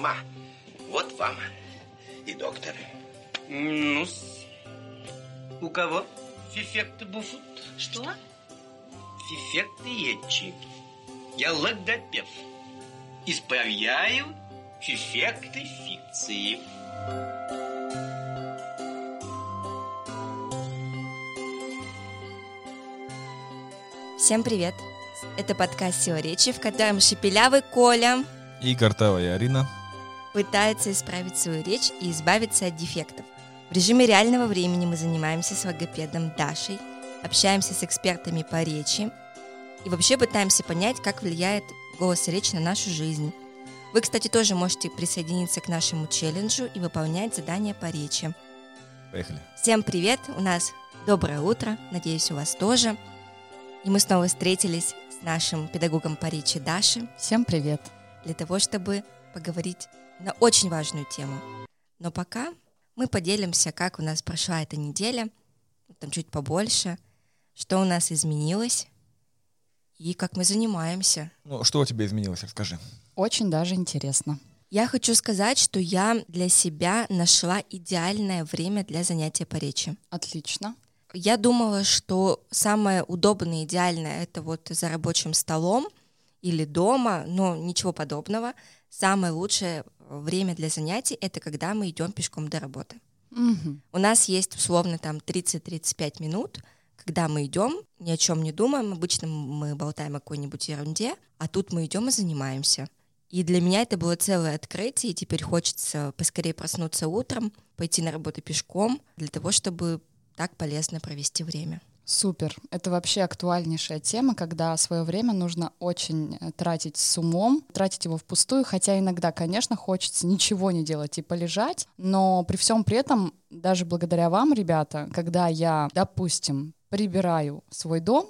Ма, вот вам и доктор. ну у кого фифекты буфут? Что? Фифекты ечи. Я логопед. Исправляю фифекты фикции. Всем привет! Это подкаст «Сила речи», в котором шепелявый Коля и картавая Арина пытается исправить свою речь и избавиться от дефектов. В режиме реального времени мы занимаемся с логопедом Дашей, общаемся с экспертами по речи и вообще пытаемся понять, как влияет голос и речь на нашу жизнь. Вы, кстати, тоже можете присоединиться к нашему челленджу и выполнять задания по речи. Поехали. Всем привет! У нас доброе утро, надеюсь, у вас тоже. И мы снова встретились с нашим педагогом по речи Дашей. Всем привет! Для того, чтобы поговорить на очень важную тему. Но пока мы поделимся, как у нас прошла эта неделя, там чуть побольше, что у нас изменилось и как мы занимаемся. Ну, что у тебя изменилось, расскажи. Очень даже интересно. Я хочу сказать, что я для себя нашла идеальное время для занятия по речи. Отлично. Я думала, что самое удобное, идеальное это вот за рабочим столом или дома, но ничего подобного. Самое лучшее время для занятий это когда мы идем пешком до работы. Угу. У нас есть условно там 30-35 минут, когда мы идем, ни о чем не думаем, обычно мы болтаем о какой-нибудь ерунде, а тут мы идем и занимаемся. И для меня это было целое открытие, и теперь хочется поскорее проснуться утром, пойти на работу пешком, для того, чтобы так полезно провести время. Супер. Это вообще актуальнейшая тема, когда свое время нужно очень э, тратить с умом, тратить его впустую, хотя иногда, конечно, хочется ничего не делать и полежать, но при всем при этом, даже благодаря вам, ребята, когда я, допустим, прибираю свой дом,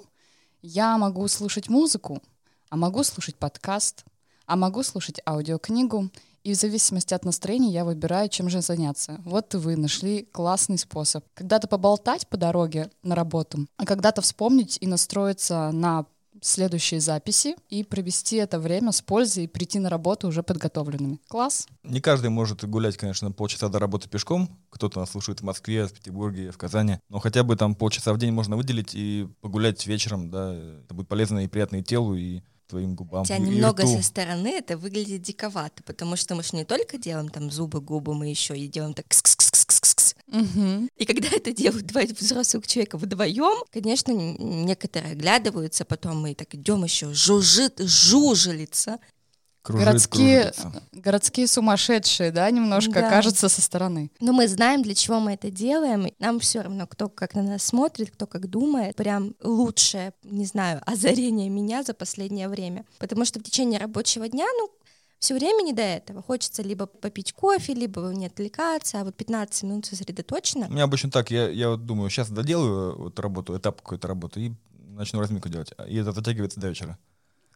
я могу слушать музыку, а могу слушать подкаст, а могу слушать аудиокнигу, и в зависимости от настроения я выбираю, чем же заняться. Вот вы нашли классный способ. Когда-то поболтать по дороге на работу, а когда-то вспомнить и настроиться на следующие записи и провести это время с пользой и прийти на работу уже подготовленными. Класс. Не каждый может гулять, конечно, полчаса до работы пешком. Кто-то нас слушает в Москве, в Петербурге, в Казани. Но хотя бы там полчаса в день можно выделить и погулять вечером, да. Это будет полезно и приятно и телу, и твоим губам. Хотя немного рту. со стороны это выглядит диковато, потому что мы же не только делаем там зубы, губы, мы еще и делаем так. Угу. И когда это делают два взрослых человека вдвоем, конечно, некоторые оглядываются, потом мы так идем еще, жужжит, жужелица. Кружит, городские, городские сумасшедшие, да, немножко да. кажется со стороны. Но мы знаем, для чего мы это делаем. Нам все равно, кто как на нас смотрит, кто как думает. Прям лучшее, не знаю, озарение меня за последнее время. Потому что в течение рабочего дня, ну, все время не до этого. Хочется либо попить кофе, либо не отвлекаться, а вот 15 минут сосредоточенно. У меня обычно так, я, я вот думаю, сейчас доделаю вот работу, этап какой-то работы, и начну разминку делать. И это затягивается до вечера.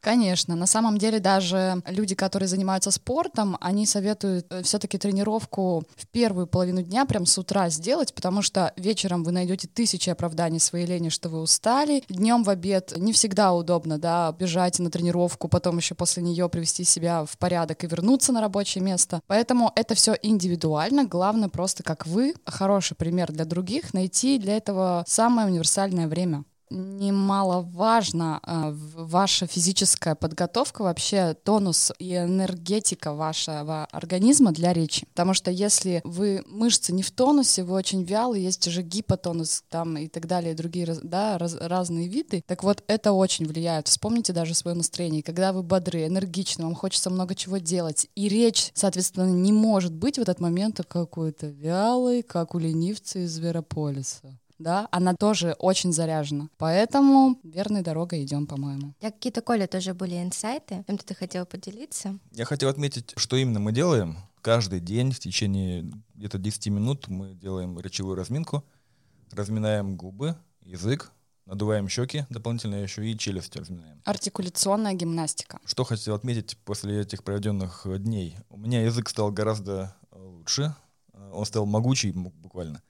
Конечно, на самом деле даже люди, которые занимаются спортом, они советуют э, все-таки тренировку в первую половину дня прям с утра сделать, потому что вечером вы найдете тысячи оправданий своей лени, что вы устали. Днем в обед не всегда удобно, да, бежать на тренировку, потом еще после нее привести себя в порядок и вернуться на рабочее место. Поэтому это все индивидуально. Главное просто как вы, хороший пример для других, найти для этого самое универсальное время немаловажно э, ваша физическая подготовка, вообще тонус и энергетика вашего организма для речи. Потому что если вы мышцы не в тонусе, вы очень вялы, есть же гипотонус там и так далее, другие да, раз, разные виды. Так вот, это очень влияет. Вспомните даже свое настроение. Когда вы бодры, энергичны, вам хочется много чего делать, и речь, соответственно, не может быть в этот момент какой-то вялой, как у ленивца из Зверополиса да, она тоже очень заряжена. Поэтому верной дорогой идем, по-моему. Я какие-то, Коля, тоже были инсайты. Чем ты хотела поделиться? Я хотел отметить, что именно мы делаем. Каждый день в течение где-то 10 минут мы делаем речевую разминку, разминаем губы, язык, надуваем щеки, дополнительно еще и челюсть разминаем. Артикуляционная гимнастика. Что хотел отметить после этих проведенных дней? У меня язык стал гораздо лучше, он стал могучий буквально.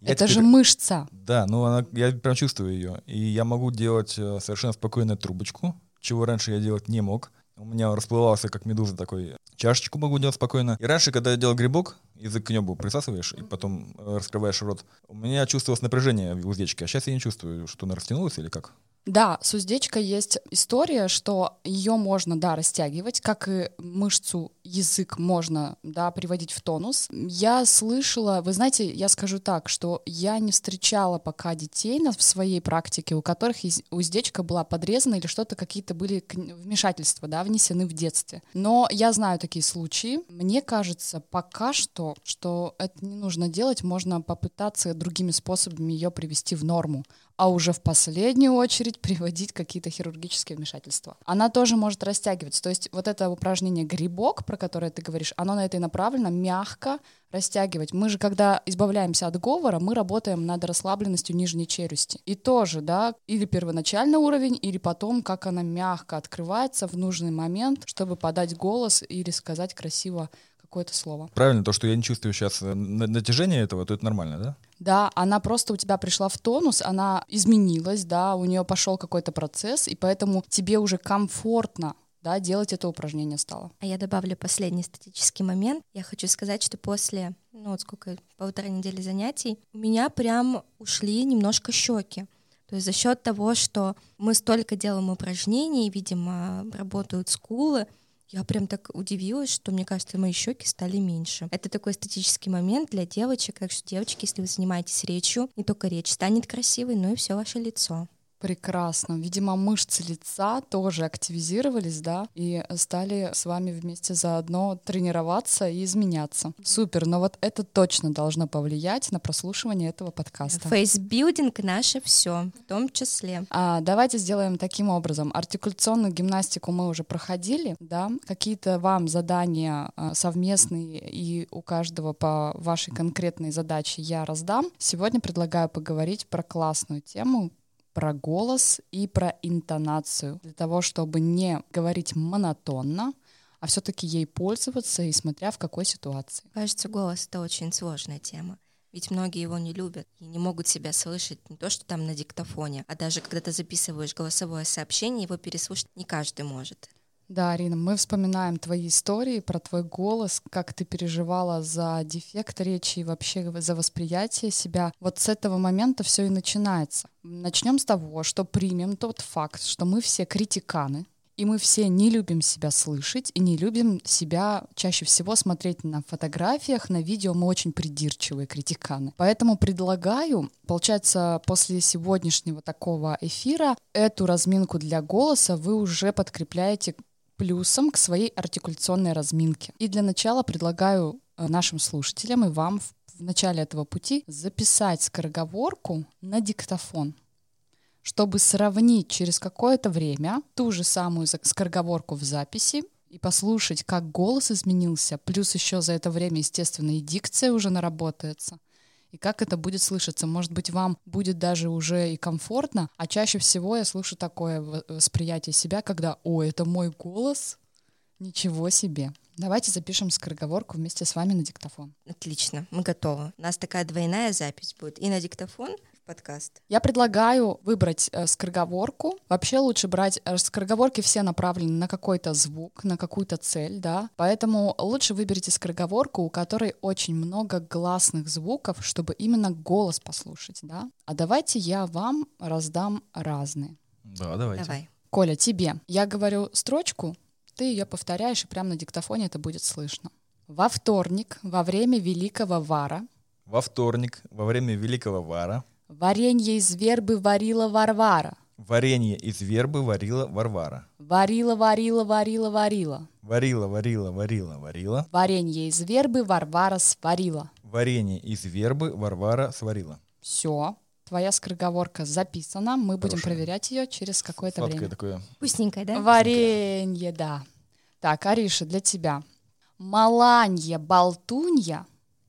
Я это теперь... же мышца. Да, ну она, я прям чувствую ее. И я могу делать э, совершенно спокойно трубочку, чего раньше я делать не мог. У меня расплывался, как медуза такой, чашечку могу делать спокойно. И раньше, когда я делал грибок, язык к небу присасываешь и потом э, раскрываешь рот, у меня чувствовалось напряжение в уздечке, а сейчас я не чувствую, что она растянулась или как. Да, с уздечкой есть история, что ее можно, да, растягивать, как и мышцу язык можно, да, приводить в тонус. Я слышала, вы знаете, я скажу так, что я не встречала пока детей в своей практике, у которых уздечка была подрезана или что-то, какие-то были вмешательства, да, внесены в детстве. Но я знаю такие случаи. Мне кажется, пока что, что это не нужно делать, можно попытаться другими способами ее привести в норму а уже в последнюю очередь приводить какие-то хирургические вмешательства. Она тоже может растягиваться. То есть вот это упражнение грибок, про которое ты говоришь, оно на это и направлено, мягко растягивать. Мы же, когда избавляемся от говора, мы работаем над расслабленностью нижней челюсти. И тоже, да, или первоначальный уровень, или потом, как она мягко открывается в нужный момент, чтобы подать голос или сказать красиво какое-то слово. Правильно, то, что я не чувствую сейчас э, на- натяжения этого, то это нормально, да? Да, она просто у тебя пришла в тонус, она изменилась, да, у нее пошел какой-то процесс, и поэтому тебе уже комфортно да, делать это упражнение стало. А я добавлю последний статический момент. Я хочу сказать, что после, ну вот сколько, полтора недели занятий, у меня прям ушли немножко щеки. То есть за счет того, что мы столько делаем упражнений, видимо, работают скулы, я прям так удивилась, что, мне кажется, мои щеки стали меньше. Это такой эстетический момент для девочек. Так что, девочки, если вы занимаетесь речью, не только речь станет красивой, но и все ваше лицо. Прекрасно. Видимо, мышцы лица тоже активизировались, да, и стали с вами вместе заодно тренироваться и изменяться. Супер, но вот это точно должно повлиять на прослушивание этого подкаста. Фейсбилдинг наше все, в том числе. А, давайте сделаем таким образом. Артикуляционную гимнастику мы уже проходили, да, какие-то вам задания а, совместные и у каждого по вашей конкретной задаче я раздам. Сегодня предлагаю поговорить про классную тему, про голос и про интонацию, для того, чтобы не говорить монотонно, а все-таки ей пользоваться и смотря в какой ситуации. Кажется, голос — это очень сложная тема. Ведь многие его не любят и не могут себя слышать не то, что там на диктофоне, а даже когда ты записываешь голосовое сообщение, его переслушать не каждый может. Да, Арина, мы вспоминаем твои истории про твой голос, как ты переживала за дефект речи и вообще за восприятие себя. Вот с этого момента все и начинается. Начнем с того, что примем тот факт, что мы все критиканы, и мы все не любим себя слышать и не любим себя чаще всего смотреть на фотографиях, на видео. Мы очень придирчивые критиканы. Поэтому предлагаю, получается, после сегодняшнего такого эфира, эту разминку для голоса вы уже подкрепляете плюсом к своей артикуляционной разминке. И для начала предлагаю э, нашим слушателям и вам в, начале этого пути записать скороговорку на диктофон чтобы сравнить через какое-то время ту же самую скороговорку в записи и послушать, как голос изменился, плюс еще за это время, естественно, и дикция уже наработается, и как это будет слышаться. Может быть, вам будет даже уже и комфортно, а чаще всего я слышу такое восприятие себя, когда «О, это мой голос? Ничего себе!» Давайте запишем скороговорку вместе с вами на диктофон. Отлично, мы готовы. У нас такая двойная запись будет и на диктофон, подкаст. Я предлагаю выбрать э, скороговорку. Вообще лучше брать э, скороговорки все направлены на какой-то звук, на какую-то цель, да. Поэтому лучше выберите скороговорку, у которой очень много гласных звуков, чтобы именно голос послушать, да. А давайте я вам раздам разные. Да, давайте. Давай. Коля, тебе. Я говорю строчку, ты ее повторяешь, и прямо на диктофоне это будет слышно. Во вторник, во время Великого Вара, Во вторник, во время Великого Вара, варенье из вербы варила Варвара. варенье из вербы варила Варвара. Варила, варила, варила, варила. Варила, варила, варила, варила. Варенье из вербы Варвара сварила. Варенье из вербы Варвара сварила. Все. Твоя скороговорка записана. Мы будем Хорошая. проверять ее через какое-то Сладкое время. такое. Вкусненькая, да? Варенье, да. Так, Ариша, для тебя. Маланья, болтунья,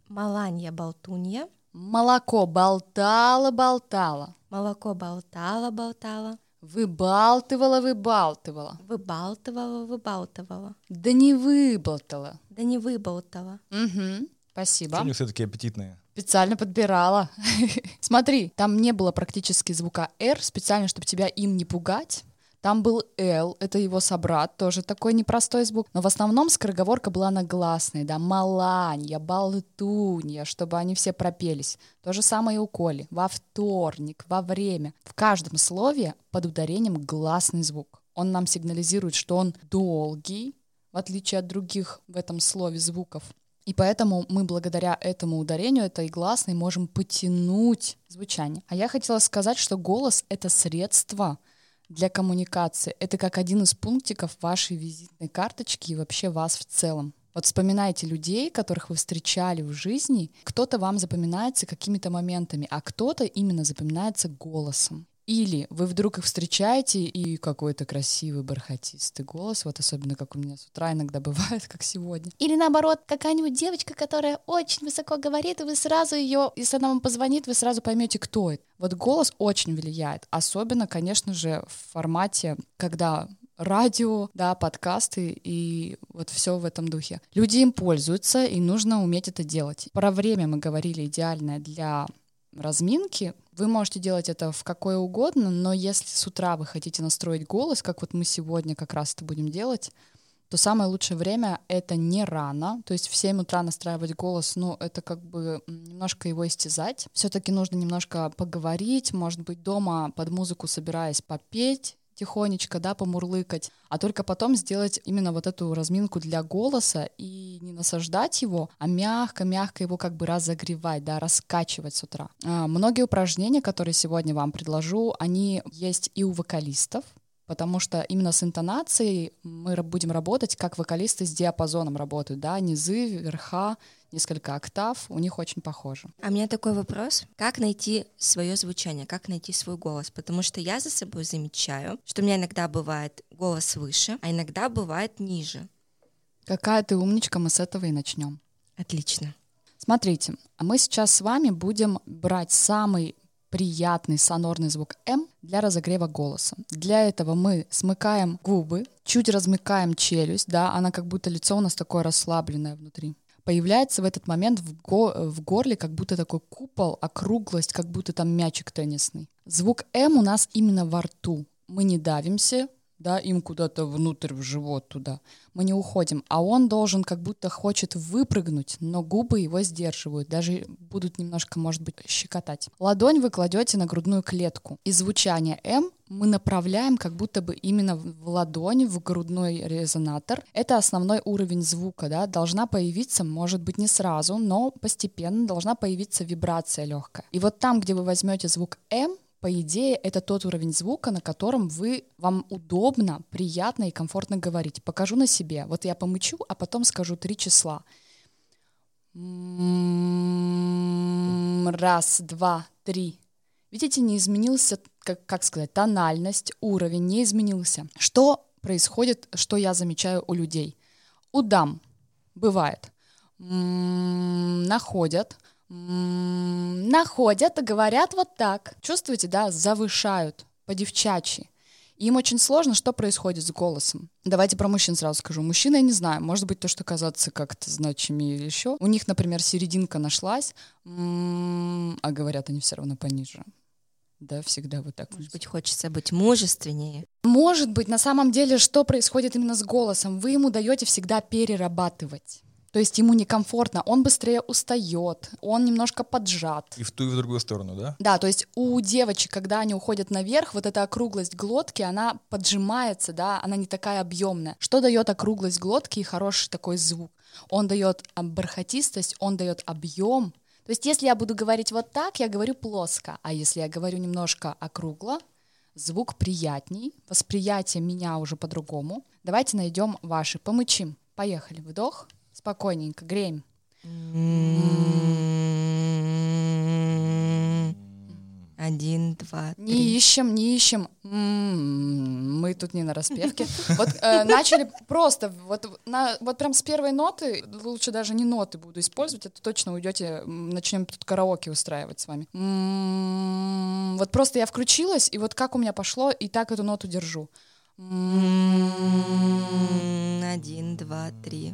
Маланья болтунья, молоко болтала-болтала, молоко болтала-болтала, выбалтывала, выбалтывала, выбалтывала, выбалтывала, да не выболтала. да не выболтала. Угу, спасибо. Сегодня все такие аппетитные. Специально подбирала. Смотри, там не было практически звука «р», специально, чтобы тебя им не пугать. Там был Л, это его собрат, тоже такой непростой звук. Но в основном скороговорка была на гласной, да, маланья, болтунья, чтобы они все пропелись. То же самое и у Коли. Во вторник, во время. В каждом слове под ударением гласный звук. Он нам сигнализирует, что он долгий, в отличие от других в этом слове звуков. И поэтому мы благодаря этому ударению этой гласной можем потянуть звучание. А я хотела сказать, что голос — это средство для коммуникации. Это как один из пунктиков вашей визитной карточки и вообще вас в целом. Вот вспоминайте людей, которых вы встречали в жизни. Кто-то вам запоминается какими-то моментами, а кто-то именно запоминается голосом. Или вы вдруг их встречаете, и какой-то красивый бархатистый голос, вот особенно как у меня с утра иногда бывает, как сегодня. Или наоборот, какая-нибудь девочка, которая очень высоко говорит, и вы сразу ее, если она вам позвонит, вы сразу поймете, кто это. Вот голос очень влияет, особенно, конечно же, в формате, когда радио, да, подкасты и вот все в этом духе. Люди им пользуются, и нужно уметь это делать. Про время мы говорили идеальное для разминки. Вы можете делать это в какое угодно, но если с утра вы хотите настроить голос, как вот мы сегодня как раз это будем делать, то самое лучшее время — это не рано, то есть в 7 утра настраивать голос, ну, это как бы немножко его истязать. все таки нужно немножко поговорить, может быть, дома под музыку собираясь попеть, тихонечко, да, помурлыкать, а только потом сделать именно вот эту разминку для голоса и не насаждать его, а мягко-мягко его как бы разогревать, да, раскачивать с утра. А, многие упражнения, которые сегодня вам предложу, они есть и у вокалистов, потому что именно с интонацией мы будем работать, как вокалисты с диапазоном работают, да, низы, верха, несколько октав, у них очень похоже. А у меня такой вопрос. Как найти свое звучание, как найти свой голос? Потому что я за собой замечаю, что у меня иногда бывает голос выше, а иногда бывает ниже. Какая ты умничка, мы с этого и начнем. Отлично. Смотрите, а мы сейчас с вами будем брать самый приятный сонорный звук М для разогрева голоса. Для этого мы смыкаем губы, чуть размыкаем челюсть, да, она как будто лицо у нас такое расслабленное внутри. Появляется в этот момент в, го в горле как будто такой купол, округлость, как будто там мячик теннисный. Звук М у нас именно во рту. Мы не давимся, да, им куда-то внутрь, в живот туда. Мы не уходим, а он должен как будто хочет выпрыгнуть, но губы его сдерживают, даже будут немножко, может быть, щекотать. Ладонь вы кладете на грудную клетку. И звучание М мы направляем как будто бы именно в ладонь, в грудной резонатор. Это основной уровень звука, да, должна появиться, может быть, не сразу, но постепенно должна появиться вибрация легкая. И вот там, где вы возьмете звук М, по идее, это тот уровень звука, на котором вы, вам удобно, приятно и комфортно говорить. Покажу на себе. Вот я помычу, а потом скажу три числа. Раз, два, три. Видите, не изменился, как, как сказать, тональность, уровень не изменился. Что происходит, что я замечаю у людей? У дам бывает. Находят, находят говорят вот так. Чувствуете, да, завышают по-девчачьи. Им очень сложно, что происходит с голосом. Давайте про мужчин сразу скажу. Мужчины, я не знаю, может быть, то, что казаться как-то значимее или еще. У них, например, серединка нашлась, а говорят они все равно пониже. Да, всегда вот так. Может быть, хочется быть мужественнее. Может быть, на самом деле, что происходит именно с голосом? Вы ему даете всегда перерабатывать. То есть ему некомфортно, он быстрее устает, он немножко поджат. И в ту, и в другую сторону, да? Да, то есть у девочек, когда они уходят наверх, вот эта округлость глотки, она поджимается, да, она не такая объемная. Что дает округлость глотки и хороший такой звук? Он дает бархатистость, он дает объем. То есть если я буду говорить вот так, я говорю плоско, а если я говорю немножко округло, звук приятней, восприятие меня уже по-другому. Давайте найдем ваши, помычим. Поехали, вдох. Спокойненько, греем. Один, два, три. Не ищем, не ищем. Мы тут не на распевке. Вот э, начали просто, вот, на, вот прям с первой ноты, лучше даже не ноты буду использовать, это точно уйдете, начнем тут караоке устраивать с вами. Вот просто я включилась, и вот как у меня пошло, и так эту ноту держу. Один, два, три.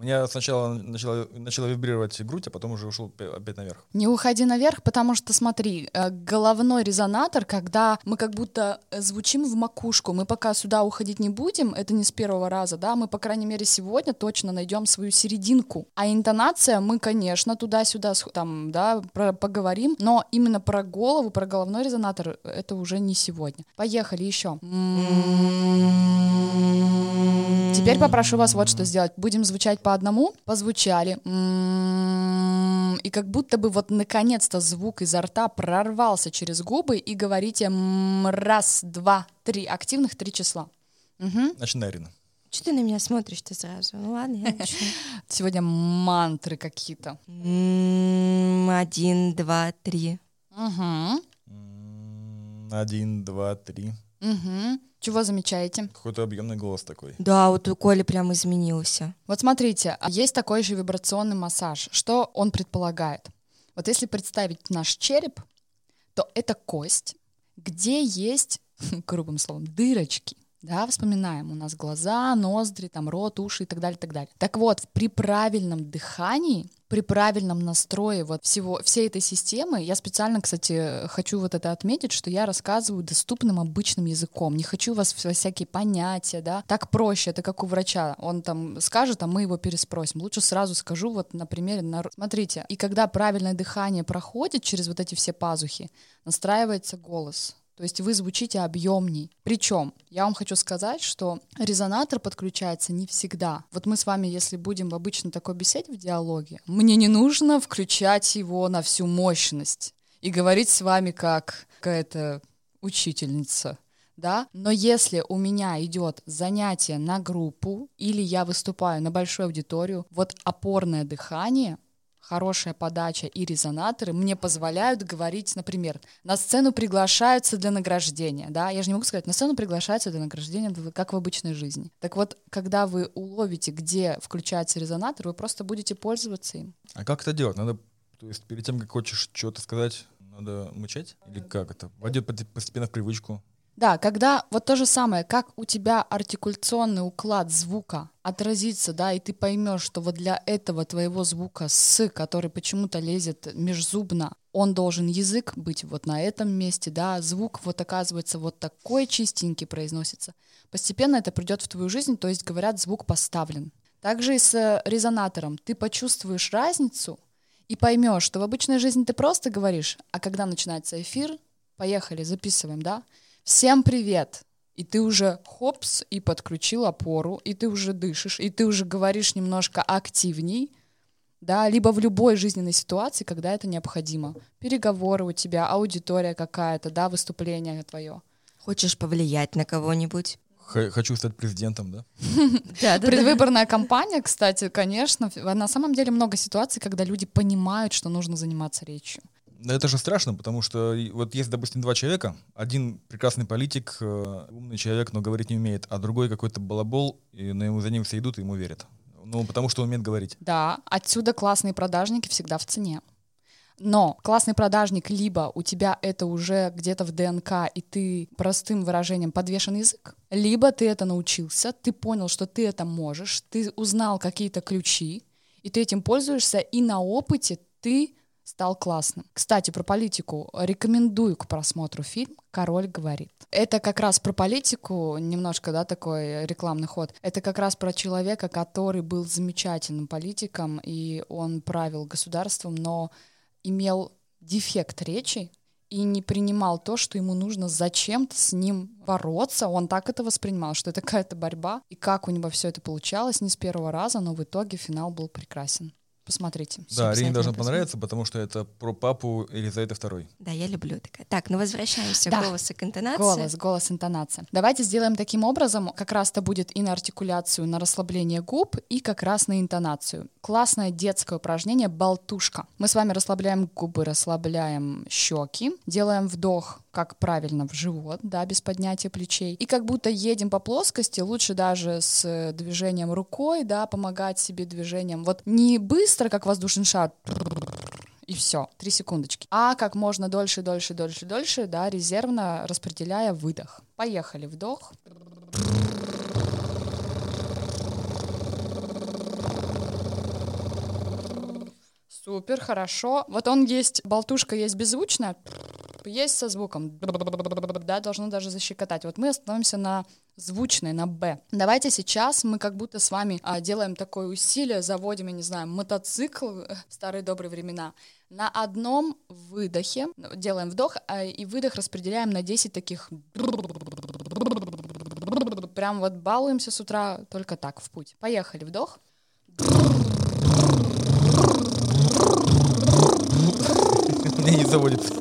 Меня сначала начала, начала вибрировать грудь, а потом уже ушел опять наверх. Не уходи наверх, потому что смотри, э, головной резонатор, когда мы как будто э, звучим в макушку, мы пока сюда уходить не будем, это не с первого раза, да, мы, по крайней мере, сегодня точно найдем свою серединку. А интонация, мы, конечно, туда-сюда там, да, про- поговорим, но именно про голову, про головной резонатор, э, это уже не сегодня. Поехали еще. Теперь попрошу вас вот что сделать. Будем звучать по одному. Позвучали. М, И как будто бы вот наконец-то звук изо рта прорвался через губы и говорите м, раз, два, три. Активных три числа. Мгм. Начинай, Ирина. Что ты на меня смотришь-то сразу? Ну ладно, я начну. Сегодня мантры какие-то. М, Один, два, три. М, Один, два, три. Мгм. Чего замечаете? Какой-то объемный голос такой. Да, вот у Коли прям изменился. Вот смотрите, а есть такой же вибрационный массаж. Что он предполагает? Вот если представить наш череп, то это кость, где есть, грубым словом, дырочки. Да, вспоминаем, у нас глаза, ноздри, там рот, уши и так далее, так далее. Так вот, при правильном дыхании, при правильном настрое вот всего, всей этой системы, я специально, кстати, хочу вот это отметить, что я рассказываю доступным обычным языком, не хочу вас всякие понятия, да, так проще, это как у врача, он там скажет, а мы его переспросим. Лучше сразу скажу вот на примере, на... смотрите, и когда правильное дыхание проходит через вот эти все пазухи, настраивается голос, то есть вы звучите объемней. Причем, я вам хочу сказать, что резонатор подключается не всегда. Вот мы с вами, если будем в обычной такой беседе в диалоге, мне не нужно включать его на всю мощность и говорить с вами как какая-то учительница. Да? Но если у меня идет занятие на группу или я выступаю на большую аудиторию, вот опорное дыхание хорошая подача и резонаторы мне позволяют говорить, например, на сцену приглашаются для награждения, да, я же не могу сказать, на сцену приглашаются для награждения, как в обычной жизни. Так вот, когда вы уловите, где включается резонатор, вы просто будете пользоваться им. А как это делать? Надо, то есть перед тем, как хочешь что-то сказать, надо мычать? Или как это? Войдет постепенно в привычку? Да, когда вот то же самое, как у тебя артикуляционный уклад звука отразится, да, и ты поймешь, что вот для этого твоего звука с, который почему-то лезет межзубно, он должен язык быть вот на этом месте, да, звук вот оказывается вот такой чистенький произносится. Постепенно это придет в твою жизнь, то есть говорят, звук поставлен. Также и с резонатором ты почувствуешь разницу и поймешь, что в обычной жизни ты просто говоришь, а когда начинается эфир, поехали, записываем, да, Всем привет! И ты уже хопс и подключил опору, и ты уже дышишь, и ты уже говоришь немножко активней, да, либо в любой жизненной ситуации, когда это необходимо. Переговоры у тебя, аудитория какая-то, да, выступление твое. Хочешь повлиять на кого-нибудь? Х- хочу стать президентом, да? Да, Предвыборная кампания, кстати, конечно, на самом деле много ситуаций, когда люди понимают, что нужно заниматься речью. Это же страшно, потому что вот есть, допустим, два человека. Один прекрасный политик, э, умный человек, но говорить не умеет, а другой какой-то балабол, и на ему, за ним все идут и ему верят. Ну, потому что он умеет говорить. Да, отсюда классные продажники всегда в цене. Но классный продажник либо у тебя это уже где-то в ДНК, и ты простым выражением подвешен язык, либо ты это научился, ты понял, что ты это можешь, ты узнал какие-то ключи, и ты этим пользуешься, и на опыте ты стал классным. Кстати, про политику. Рекомендую к просмотру фильм «Король говорит». Это как раз про политику, немножко, да, такой рекламный ход. Это как раз про человека, который был замечательным политиком, и он правил государством, но имел дефект речи и не принимал то, что ему нужно зачем-то с ним бороться. Он так это воспринимал, что это какая-то борьба. И как у него все это получалось не с первого раза, но в итоге финал был прекрасен. Посмотрите. Да, Арине должно посмотрите. понравиться, потому что это про папу Елизаветы II. Да, я люблю такая. Так, ну возвращаемся Да. к голосу к интонации. Голос, голос, интонация. Давайте сделаем таким образом, как раз-то будет и на артикуляцию, на расслабление губ, и как раз на интонацию. Классное детское упражнение «Болтушка». Мы с вами расслабляем губы, расслабляем щеки, делаем вдох, как правильно, в живот, да, без поднятия плечей. И как будто едем по плоскости, лучше даже с э, движением рукой, да, помогать себе движением. Вот не быстро, как воздушный шар, и все, три секундочки. А как можно дольше, дольше, дольше, дольше, да, резервно распределяя выдох. Поехали, вдох. Супер, хорошо. Вот он есть, болтушка есть беззвучная, есть со звуком, да, должно даже защекотать. Вот мы остановимся на звучной, на «б». Давайте сейчас мы как будто с вами а, делаем такое усилие, заводим, я не знаю, мотоцикл в старые добрые времена. На одном выдохе делаем вдох, а, и выдох распределяем на 10 таких прям вот балуемся с утра только так, в путь. Поехали, вдох. Мне не заводится.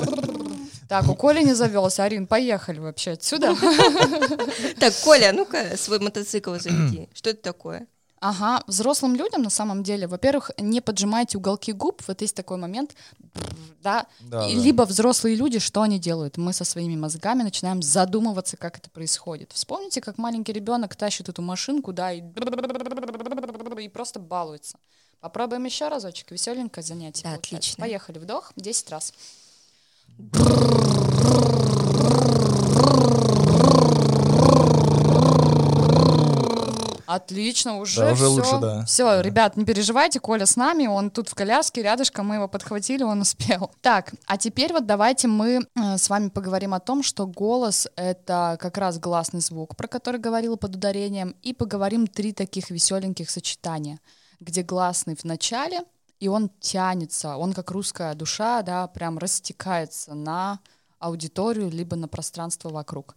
Так, у Коли не завелся. Арин, поехали вообще отсюда. Так, Коля, ну-ка свой мотоцикл заведи. Что это такое? Ага, взрослым людям на самом деле, во-первых, не поджимайте уголки губ, вот есть такой момент, да, Да, И да. либо взрослые люди, что они делают? Мы со своими мозгами начинаем задумываться, как это происходит. Вспомните, как маленький ребенок тащит эту машинку, да, и, и просто балуется. Попробуем еще разочек, веселенькое занятие. Да, получается. отлично. Поехали, вдох, 10 раз. Отлично, уже, Да, уже все. лучше, да. Все, Да. ребят, не переживайте, Коля с нами, он тут в коляске, рядышком, мы его подхватили, он успел. Так, а теперь вот давайте мы э, с вами поговорим о том, что голос — это как раз гласный звук, про который говорила под ударением, и поговорим три таких веселеньких сочетания, где гласный в начале, и он тянется, он как русская душа, да, прям растекается на аудиторию, либо на пространство вокруг.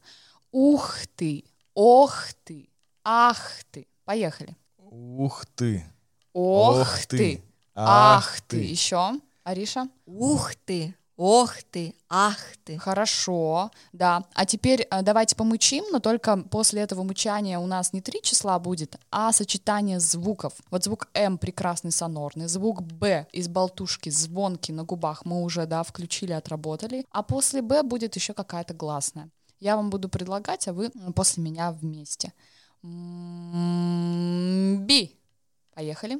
Ух ты, ох ты, ах ты. Поехали. Ух ты. Ох, Ох ты, ты, ах ах ты. ты. Еще, Ариша? Ух ты, ох ты, ах ты. Хорошо, да. А теперь э, давайте помычим, но только после этого мычания у нас не три числа будет, а сочетание звуков. Вот звук М прекрасный сонорный, звук Б из болтушки звонкий на губах мы уже, да, включили, отработали. А после Б будет еще какая-то гласная. Я вам буду предлагать, а вы после меня вместе. Би. Поехали.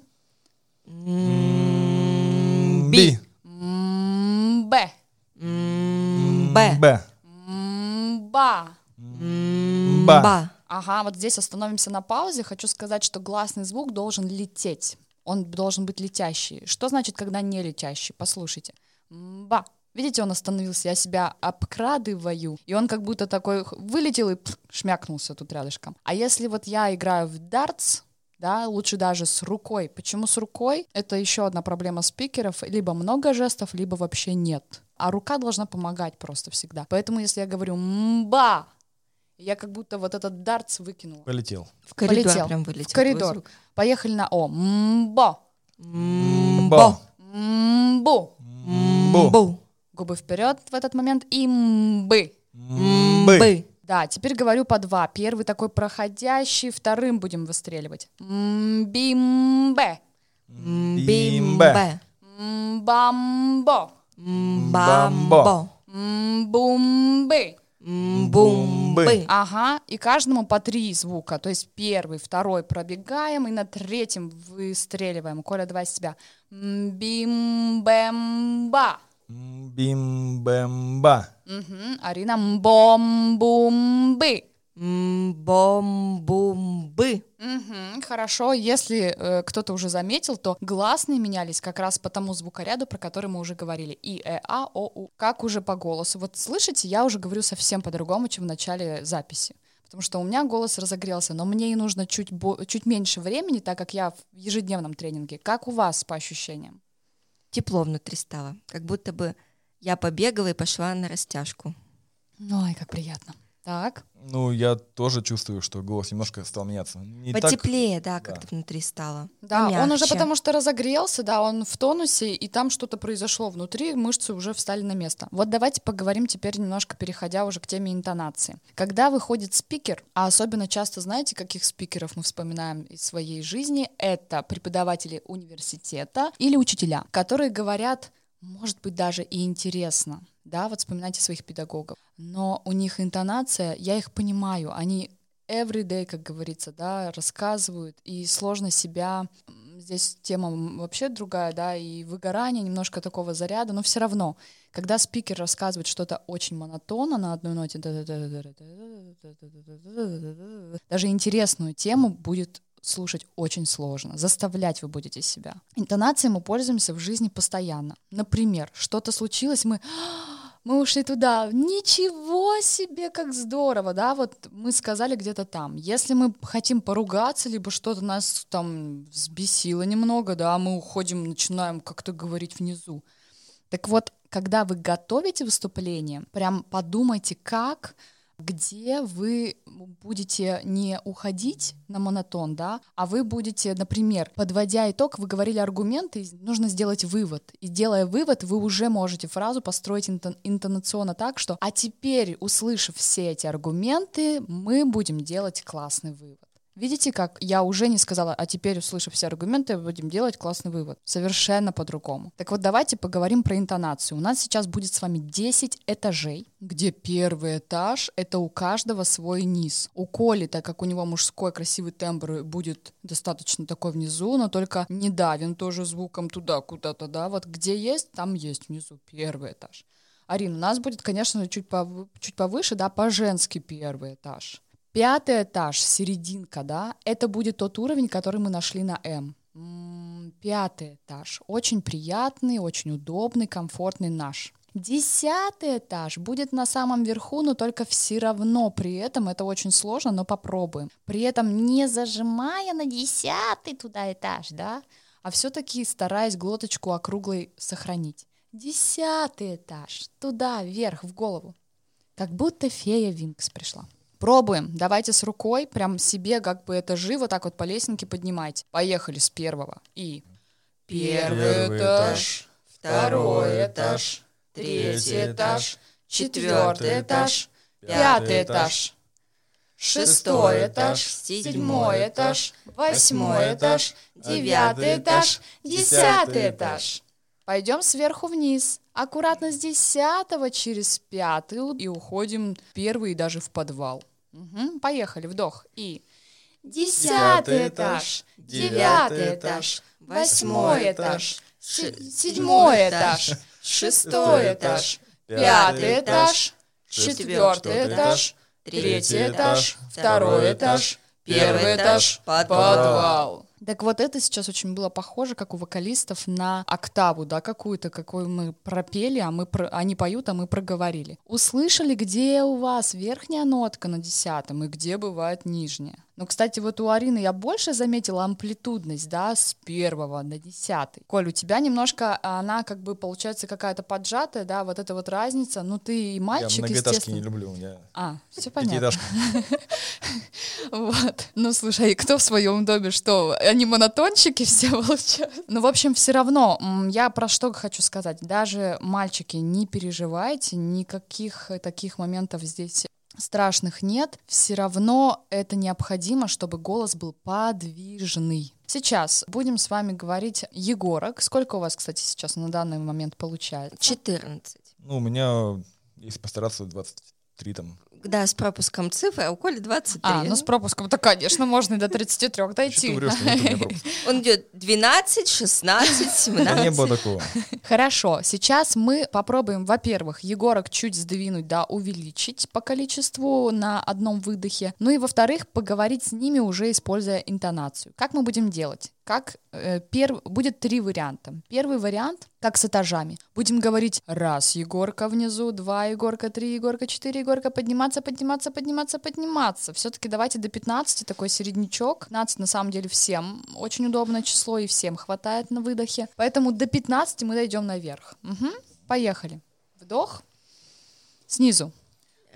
Би. М, Б. Б. Б. М, Ба. Ба. Ба. Ага, вот здесь остановимся на паузе. Хочу сказать, что гласный звук должен лететь. Он должен быть летящий. Что значит, когда не летящий? Послушайте. Ба. Видите, он остановился, я себя обкрадываю, и он как будто такой вылетел и пф, шмякнулся тут рядышком. А если вот я играю в дартс, да, лучше даже с рукой. Почему с рукой? Это еще одна проблема спикеров. Либо много жестов, либо вообще нет. А рука должна помогать просто всегда. Поэтому если я говорю «мба», я как будто вот этот дартс выкинула. Полетел. В коридор Полетел. прям вылетел. В коридор. Поехали на О. Мбо. звук. Бо. Мбу. Бу. Бу. Губы вперед в этот момент. И мбы. Бы. Да, теперь говорю по два. Первый такой проходящий, вторым будем выстреливать. Мбимбе. Бимбе. Мбамбо. Бамбо. Мбумбы. Бумбы. Ага, и каждому по три звука. То есть первый, второй пробегаем, и на третьем выстреливаем. Коля, давай с тебя. Бим-бэм-ба. Бим-бэм-ба. Мгм. Арина бом-бум-бы. Бом-бум-бы. Мгм, Хорошо, если э, кто-то уже заметил, то гласные менялись как раз по тому звукоряду, про который мы уже говорили. И, э, а, о, у. Как уже по голосу. Вот слышите, я уже говорю совсем по-другому, чем в начале записи. Потому что у меня голос разогрелся, но мне и нужно чуть, бо- чуть меньше времени, так как я в ежедневном тренинге. Как у вас по ощущениям? Тепло внутри стало. Как будто бы я побегала и пошла на растяжку. Ой, как приятно. Так. Ну, я тоже чувствую, что голос немножко стал меняться. Не так- Потеплее, да, как-то да. внутри стало. Да, он уже Помягче. потому что разогрелся, да, он в тонусе, и там что-то произошло внутри, мышцы уже встали на место. Вот давайте поговорим теперь немножко, переходя уже к теме интонации. Когда выходит спикер, а особенно часто, знаете, каких спикеров мы вспоминаем из своей жизни, это преподаватели университета или учителя, которые говорят, может быть, даже и интересно, да, вот вспоминайте своих педагогов, но у них интонация, я их понимаю, они everyday, как говорится, да, рассказывают, и сложно себя здесь тема вообще другая, да, и выгорание немножко такого заряда, но все равно, когда спикер рассказывает что-то очень монотонно на одной ноте, даже интересную тему будет слушать очень сложно. Заставлять вы будете себя. Интонацией мы пользуемся в жизни постоянно. Например, что-то случилось, мы мы ушли туда, ничего себе, как здорово, да, вот мы сказали где-то там. Если мы хотим поругаться, либо что-то нас там взбесило немного, да, мы уходим, начинаем как-то говорить внизу. Так вот, когда вы готовите выступление, прям подумайте, как где вы будете не уходить на монотон, да, а вы будете, например, подводя итог, вы говорили аргументы, нужно сделать вывод. И делая вывод, вы уже можете фразу построить интонационно так, что «а теперь, услышав все эти аргументы, мы будем делать классный вывод». Видите, как я уже не сказала, а теперь, услышав все аргументы, будем делать классный вывод. Совершенно по-другому. Так вот, давайте поговорим про интонацию. У нас сейчас будет с вами 10 этажей, где первый этаж — это у каждого свой низ. У Коли, так как у него мужской красивый тембр, будет достаточно такой внизу, но только не давим тоже звуком туда, куда-то, да. Вот где есть, там есть внизу первый этаж. Арина, у нас будет, конечно, чуть, пов... чуть повыше, да, по-женски первый этаж. Пятый этаж, серединка, да, это будет тот уровень, который мы нашли на М. Пятый этаж, очень приятный, очень удобный, комфортный наш. Десятый этаж будет на самом верху, но только все равно при этом это очень сложно, но попробуем. При этом не зажимая на десятый туда этаж, да, а все-таки стараясь глоточку округлой сохранить. Десятый этаж, туда, вверх, в голову. Как будто фея Винкс пришла. Пробуем. Давайте с рукой, прям себе как бы это живо так вот по лесенке поднимайте. Поехали с первого. И первый этаж, второй этаж, третий этаж, четвертый этаж, пятый этаж, шестой этаж, седьмой этаж, восьмой этаж, девятый этаж, десятый этаж. Пойдем сверху вниз. Аккуратно с десятого через пятый и уходим первый даже в подвал. Угу, поехали, вдох. И десятый этаж, девятый этаж, восьмой этаж, седьмой этаж, шестой этаж, пятый этаж, четвертый этаж, третий этаж, второй этаж, первый этаж, подвал. Так вот это сейчас очень было похоже, как у вокалистов, на октаву, да, какую-то, какую мы пропели, а мы про... они поют, а мы проговорили. Услышали, где у вас верхняя нотка на десятом и где бывает нижняя? Ну, кстати, вот у Арины я больше заметила амплитудность, да, с первого на десятый. Коль, у тебя немножко, она как бы получается какая-то поджатая, да, вот эта вот разница. Ну, ты и мальчик, Я естественно. не люблю, у меня А, все понятно. Вот. Ну, слушай, кто в своем доме что? Они монотончики все получают? Ну, в общем, все равно, я про что хочу сказать. Даже мальчики, не переживайте, никаких таких моментов здесь страшных нет, все равно это необходимо, чтобы голос был подвижный. Сейчас будем с вами говорить Егорок. Сколько у вас, кстати, сейчас на данный момент получается? 14. Ну, у меня, если постараться, 23 там. Да, с пропуском цифры, а у Коли 23. А, ну с пропуском-то, конечно, можно и до 33 дойти. Он идет 12, 16, 17. Не было такого. Хорошо, сейчас мы попробуем, во-первых, Егорок чуть сдвинуть, да, увеличить по количеству на одном выдохе. Ну и во-вторых, поговорить с ними уже используя интонацию. Как мы будем делать? Как э, перв... будет три варианта. Первый вариант, как с этажами. Будем говорить раз Егорка внизу, два Егорка, три Егорка, четыре Егорка, подниматься, подниматься, подниматься, подниматься. Все-таки давайте до 15, такой середнячок. 15 на самом деле всем очень удобное число и всем хватает на выдохе. Поэтому до 15 мы дойдем наверх. Угу. Поехали. Вдох. Снизу.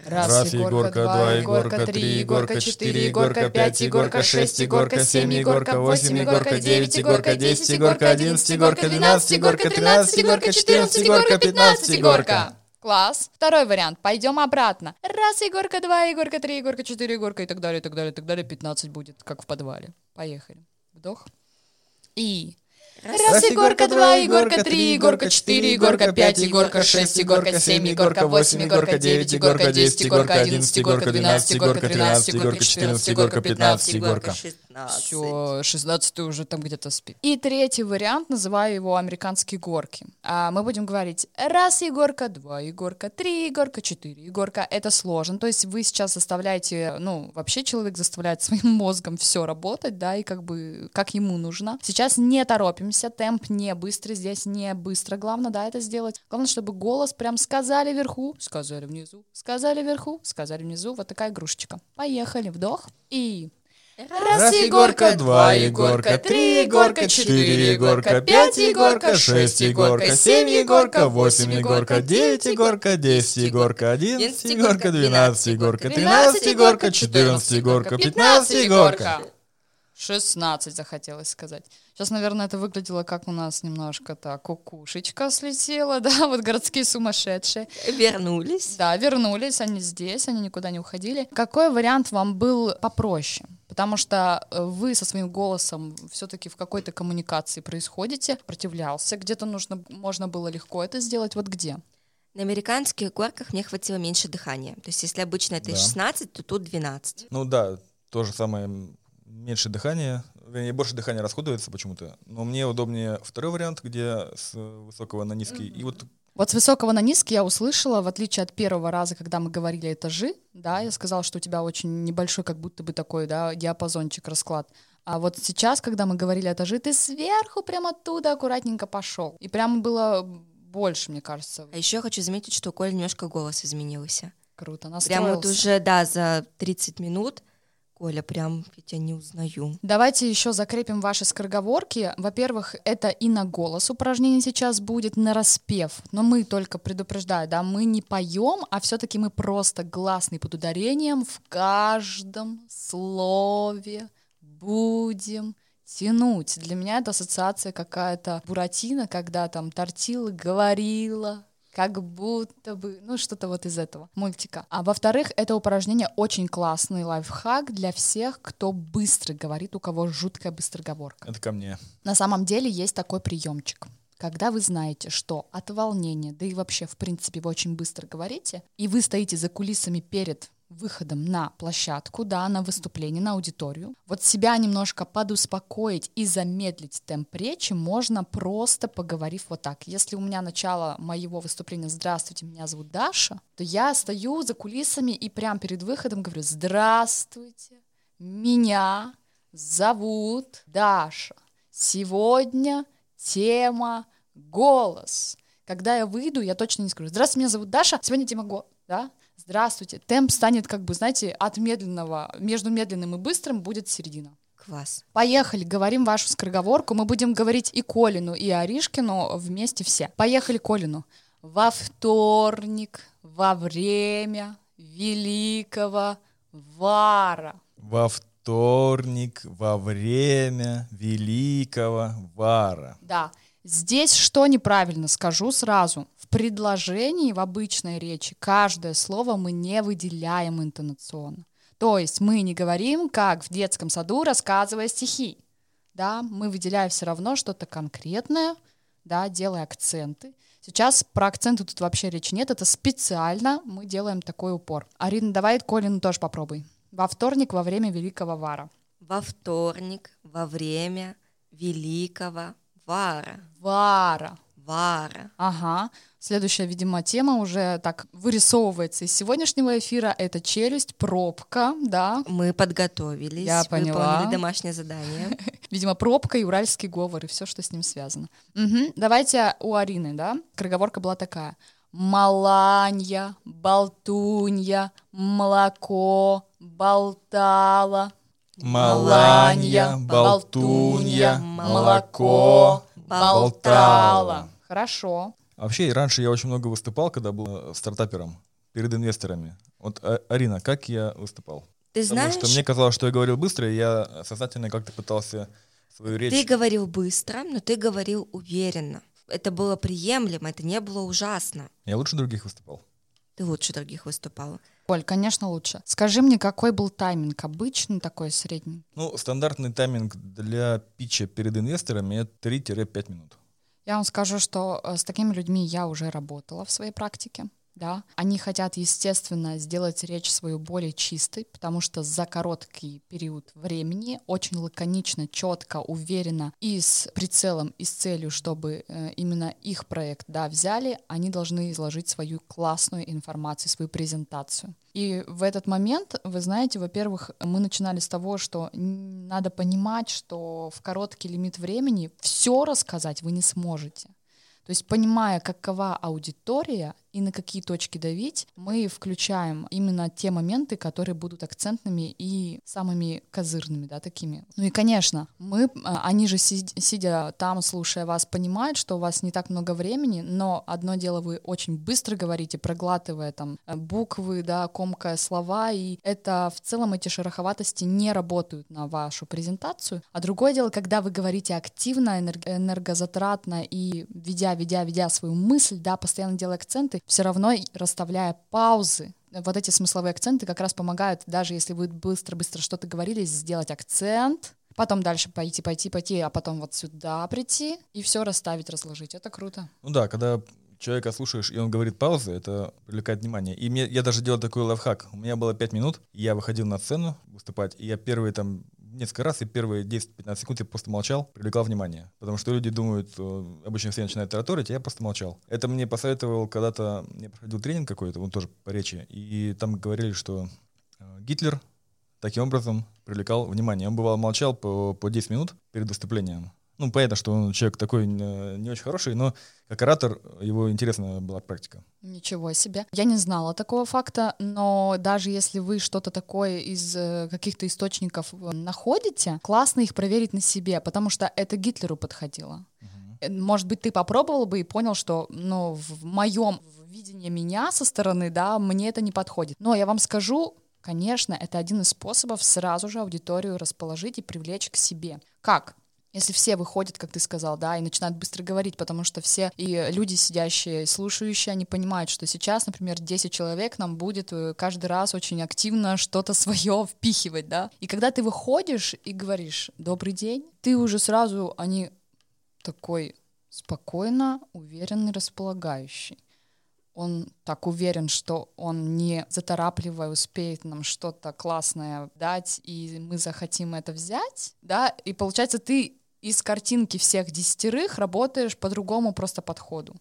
Раз, Раз Егорка, два Егорка, три Егорка, четыре Егорка, пять Егорка, шесть Егорка, семь Егорка, восемь Егорка, девять Егорка, десять Егорка, одиннадцать Егорка, двенадцать Егорка, тринадцать Егорка, четырнадцать Егорка, пятнадцать Егорка. Класс. Второй вариант. Пойдем обратно. Раз Егорка, два Егорка, три Егорка, четыре Егорка и так далее, и так далее, и так далее. Пятнадцать будет, как в подвале. Поехали. Вдох. И Раз Егорка, два Егорка, три Егорка, четыре Егорка, пять Егорка, шесть Егорка, семь Егорка, восемь Егорка, девять Егорка, десять Егорка, одиннадцать Егорка, двенадцать Егорка, тринадцать Егорка, четырнадцать Егорка, пятнадцать Егорка. 16. Все, 16 уже там где-то спит. И третий вариант, называю его американские горки. А мы будем говорить раз Егорка, два Егорка, три Егорка, четыре Егорка. Это сложно. То есть вы сейчас заставляете, ну, вообще человек заставляет своим мозгом все работать, да, и как бы как ему нужно. Сейчас не торопимся, темп не быстрый, здесь не быстро. Главное, да, это сделать. Главное, чтобы голос прям сказали вверху, сказали внизу, сказали вверху, сказали внизу. Вот такая игрушечка. Поехали, вдох и Раз Егорка, два Егорка, три Егорка, четыре Егорка, пять Егорка, шесть Егорка, семь Егорка, восемь Егорка, девять Егорка, десять Егорка, одиннадцать Егорка, двенадцать Егорка, тринадцать Егорка, четырнадцать Егорка, пятнадцать Егорка. 16 захотелось сказать. Сейчас, наверное, это выглядело как у нас немножко так, кукушечка слетела, да, вот городские сумасшедшие. Вернулись. Да, вернулись, они здесь, они никуда не уходили. Какой вариант вам был попроще? Потому что э, вы со своим голосом все-таки в какой-то коммуникации происходите, противлялся, где-то нужно, можно было легко это сделать, вот где? На американских горках мне хватило меньше дыхания. То есть если обычно это Да. 16, то тут 12. Ну да, то же самое, меньше дыхания, вернее, больше дыхания расходуется почему-то, но мне удобнее второй вариант, где с высокого на низкий, и вот Вот с высокого на низкий я услышала, в отличие от первого раза, когда мы говорили этажи, да, я сказала, что у тебя очень небольшой, как будто бы такой, да, диапазончик, расклад. А вот сейчас, когда мы говорили этажи, ты сверху прям оттуда аккуратненько пошел. И прям было больше, мне кажется. А еще хочу заметить, что у Коли немножко голос изменился. Круто, Прям настроился. вот уже, да, за 30 минут, Коля, прям я тебя не узнаю. Давайте еще закрепим ваши скороговорки. Во-первых, это и на голос упражнение сейчас будет, на распев. Но мы только предупреждаю, да, мы не поем, а все-таки мы просто гласный под ударением в каждом слове будем тянуть. Для меня это ассоциация какая-то Буратино, когда там тортила говорила, как будто бы, ну что-то вот из этого мультика. А во-вторых, это упражнение очень классный лайфхак для всех, кто быстро говорит, у кого жуткая быстроговорка. это ко мне. На самом деле есть такой приемчик. Когда вы знаете, что от волнения, да и вообще, в принципе, вы очень быстро говорите, и вы стоите за кулисами перед выходом на площадку, да, на выступление, на аудиторию, вот себя немножко подуспокоить и замедлить темп речи можно просто поговорив вот так. Если у меня начало моего выступления «Здравствуйте, меня зовут Даша», то я стою за кулисами и прямо перед выходом говорю «Здравствуйте, меня зовут Даша. Сегодня тема голос. Когда я выйду, я точно не скажу. Здравствуйте, меня зовут Даша. Сегодня тема голос. Да? Здравствуйте. Темп станет, как бы, знаете, от медленного, между медленным и быстрым будет середина. Класс. Поехали, говорим вашу скороговорку. Мы будем говорить и Колину, и Аришкину вместе все. Поехали Колину. Во вторник, во время великого вара. Во вторник, во время великого вара. Да. Здесь что неправильно, скажу сразу. В предложении, в обычной речи, каждое слово мы не выделяем интонационно. То есть мы не говорим, как в детском саду, рассказывая стихи. Да, мы выделяем все равно что-то конкретное, да, делая акценты. Сейчас про акценты тут вообще речи нет, это специально мы делаем такой упор. Арина, давай Колину тоже попробуй. Во вторник, во время Великого Вара. Во вторник, во время великого вара. Вара. Вара. Ага. Следующая, видимо, тема уже так вырисовывается из сегодняшнего эфира. Это челюсть, пробка, да. Мы подготовились. Я поняла. Выполнили домашнее задание. Видимо, пробка и уральский говор, и все, что с ним связано. Мгм. Давайте у Арины, да. Кроговорка была такая. Маланья, болтунья, молоко, болтала. Маланья, болтунья, молоко, болтала. Хорошо. Вообще, раньше я очень много выступал, когда был э, стартапером перед инвесторами. Вот, а- Арина, как я выступал? Ты Потому знаешь, что мне казалось, что я говорил быстро, и я сознательно как-то пытался свою речь... ты говорил быстро, но ты говорил уверенно. Это было приемлемо, это не было ужасно. Я лучше других выступал. Ты лучше других выступала. Коль, конечно, лучше. Скажи мне, какой был тайминг? Обычный такой, средний? Ну, стандартный тайминг для питча перед инвесторами — это 3-5 минут. Я вам скажу, что э, с такими людьми я уже работала в своей практике. Да, они хотят, естественно, сделать речь свою более чистой, потому что за короткий период времени очень лаконично, четко, уверенно и с прицелом, и с целью, чтобы э, именно их проект, да, взяли, они должны изложить свою классную информацию, свою презентацию. И в этот момент, вы знаете, во-первых, мы начинали с того, что надо понимать, что в короткий лимит времени все рассказать вы не сможете. То есть, понимая, какова аудитория и на какие точки давить, мы включаем именно те моменты, которые будут акцентными и самыми козырными, да, такими. Ну и, конечно, мы, а, они же, сидя там, слушая вас, понимают, что у вас не так много времени, но одно дело вы очень быстро говорите, проглатывая там э, буквы, да, комкая слова, и это в целом эти шероховатости не работают на вашу презентацию. А другое дело, когда вы говорите активно, энергозатратно и ведя, ведя, ведя свою мысль, да, постоянно делая акценты, все равно расставляя паузы, вот эти смысловые акценты как раз помогают, даже если вы быстро-быстро что-то говорили, сделать акцент, потом дальше пойти, пойти, пойти, а потом вот сюда прийти и все расставить, разложить. Это круто. Ну да, когда человека слушаешь, и он говорит паузы, это привлекает внимание. И мне, я даже делал такой лайфхак. У меня было 5 минут, я выходил на сцену выступать, и я первые там несколько раз, и первые 10-15 секунд я просто молчал, привлекал внимание. Потому что люди думают, э, обычно все начинают тараторить, а я просто молчал. Это мне посоветовал когда-то, я проходил тренинг какой-то, он тоже по речи, и там говорили, что э, Гитлер таким образом привлекал внимание. Он бывал молчал по, по 10 минут перед выступлением. Ну, понятно, что он человек такой не, не очень хороший, но как оратор его интересная была практика. Ничего себе. Я не знала такого факта, но даже если вы что-то такое из э, каких-то источников э, находите, классно их проверить на себе, потому что это Гитлеру подходило. Угу. Может быть, ты попробовал бы и понял, что ну, в моем видении меня со стороны, да, мне это не подходит. Но я вам скажу, конечно, это один из способов сразу же аудиторию расположить и привлечь к себе. Как? Если все выходят, как ты сказал, да, и начинают быстро говорить, потому что все и люди, сидящие, слушающие, они понимают, что сейчас, например, 10 человек нам будет э, каждый раз очень активно что-то свое впихивать, да. И когда ты выходишь и говоришь «добрый день», ты уже сразу, они такой спокойно, уверенный, располагающий. Он так уверен, что он не заторапливая успеет нам что-то классное дать, и мы захотим это взять, да, и получается ты из картинки всех десятерых работаешь по другому просто подходу.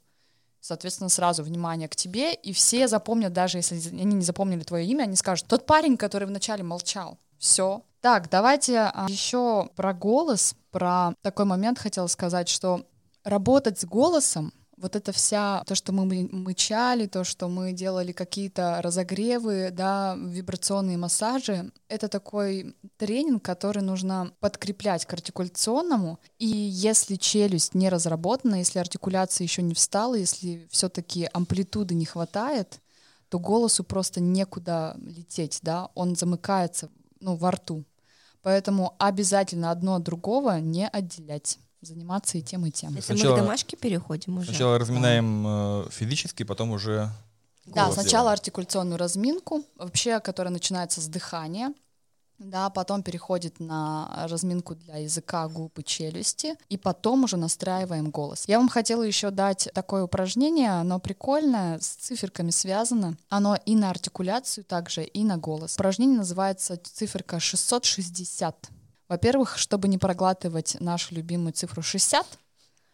Соответственно, сразу внимание к тебе, и все запомнят, даже если они не запомнили твое имя, они скажут, тот парень, который вначале молчал. Все. Так, давайте а, еще про голос, про такой момент хотела сказать, что работать с голосом вот это вся, то, что мы мычали, то, что мы делали какие-то разогревы, да, вибрационные массажи, это такой тренинг, который нужно подкреплять к артикуляционному. И если челюсть не разработана, если артикуляция еще не встала, если все-таки амплитуды не хватает, то голосу просто некуда лететь, да, он замыкается, ну, во рту. Поэтому обязательно одно от другого не отделять заниматься и тем, и тем. Это сначала, мы к домашке переходим уже. Сначала разминаем э, физически, потом уже Да, сначала делаем. артикуляционную разминку, вообще, которая начинается с дыхания, да, потом переходит на разминку для языка, губ и челюсти, и потом уже настраиваем голос. Я вам хотела еще дать такое упражнение, оно прикольное, с циферками связано. Оно и на артикуляцию также, и на голос. Упражнение называется циферка 660. Во-первых, чтобы не проглатывать нашу любимую цифру 60,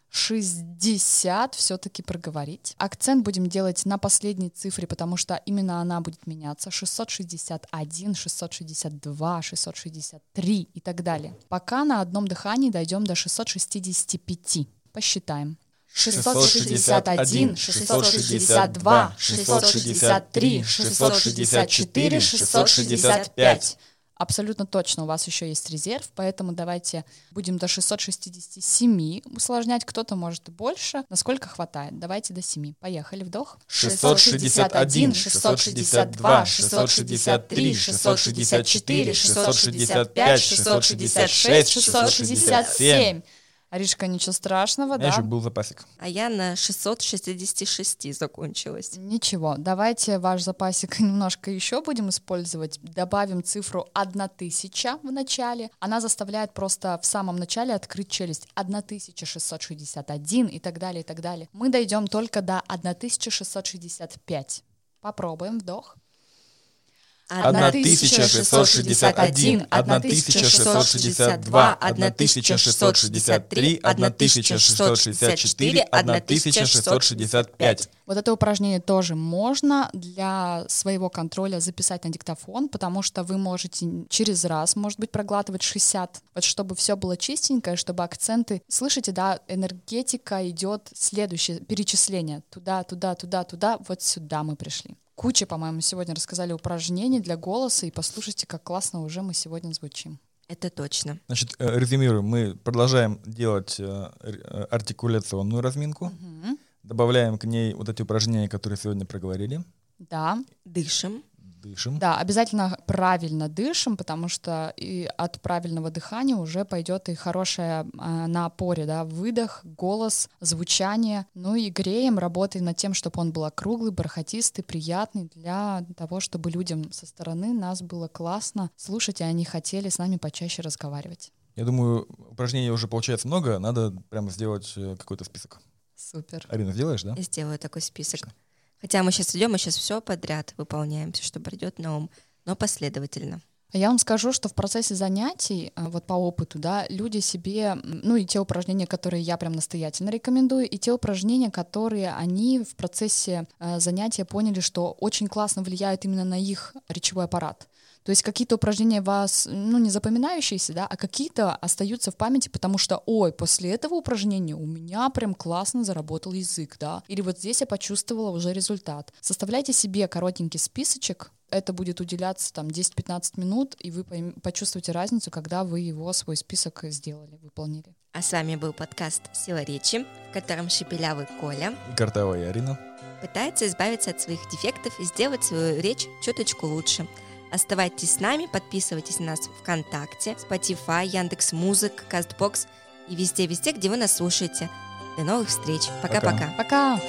60 все-таки проговорить. Акцент будем делать на последней цифре, потому что именно она будет меняться. 661, 662, 663 и так далее. Пока на одном дыхании дойдем до 665. Посчитаем. 661, 662, 663, 664, 665 абсолютно точно у вас еще есть резерв, поэтому давайте будем до 667 усложнять. Кто-то может больше, насколько хватает. Давайте до 7. Поехали, вдох. 661, 662, 663, 664, 665, 666, 667. Аришка, ничего страшного, да? еще был запасик. А я на 666 закончилась. Ничего, давайте ваш запасик немножко еще будем использовать. Добавим цифру 1000 в начале. Она заставляет просто в самом начале открыть челюсть. 1661 и так далее, и так далее. Мы дойдем только до 1665. Попробуем вдох. 1661, 1662, 1663, 1664, 1665. Вот это упражнение тоже можно для своего контроля записать на диктофон, потому что вы можете через раз, может быть, проглатывать 60, вот чтобы все было чистенькое, чтобы акценты... Слышите, да, энергетика идет следующее перечисление. Туда, туда, туда, туда, вот сюда мы пришли. Куча, по-моему, сегодня рассказали упражнений для голоса, и послушайте, как классно уже мы сегодня звучим. Это точно. Значит, э, резюмируем. Мы продолжаем делать э, э, артикуляционную разминку. Мгм. Добавляем к ней вот эти упражнения, которые сегодня проговорили. Да, Дышим. Дышим. да, обязательно правильно дышим, потому что и от правильного дыхания уже пойдет и хорошая а, на опоре, да, выдох, голос, звучание. Ну и греем, работаем над тем, чтобы он был округлый, бархатистый, приятный для того, чтобы людям со стороны нас было классно слушать, и они хотели с нами почаще разговаривать. Я думаю, упражнений уже получается много, надо прямо сделать э, какой-то список. Супер. Арина, сделаешь, да? Я сделаю такой список. Хотя мы сейчас идем, мы сейчас все подряд выполняем, все, что придет на ум, но последовательно. Я вам скажу, что в процессе занятий, а, вот по опыту, да, люди себе, ну и те упражнения, которые я прям настоятельно рекомендую, и те упражнения, которые они в процессе э, занятия поняли, что очень классно влияют именно на их речевой аппарат. То есть какие-то упражнения вас, ну, не запоминающиеся, да, а какие-то остаются в памяти, потому что, ой, после этого упражнения у меня прям классно заработал язык, да, или вот здесь я почувствовала уже результат. Составляйте себе коротенький списочек, это будет уделяться там 10-15 минут, и вы почувствуете разницу, когда вы его, свой список сделали, выполнили. А с вами был подкаст «Сила речи», в котором шепелявый Коля И Картавая Арина. пытается избавиться от своих дефектов и сделать свою речь чуточку лучше. Оставайтесь с нами, подписывайтесь на нас ВКонтакте, Spotify, Яндекс Музык, Кастбокс и везде-везде, где вы нас слушаете. До новых встреч. Пока-пока. Пока!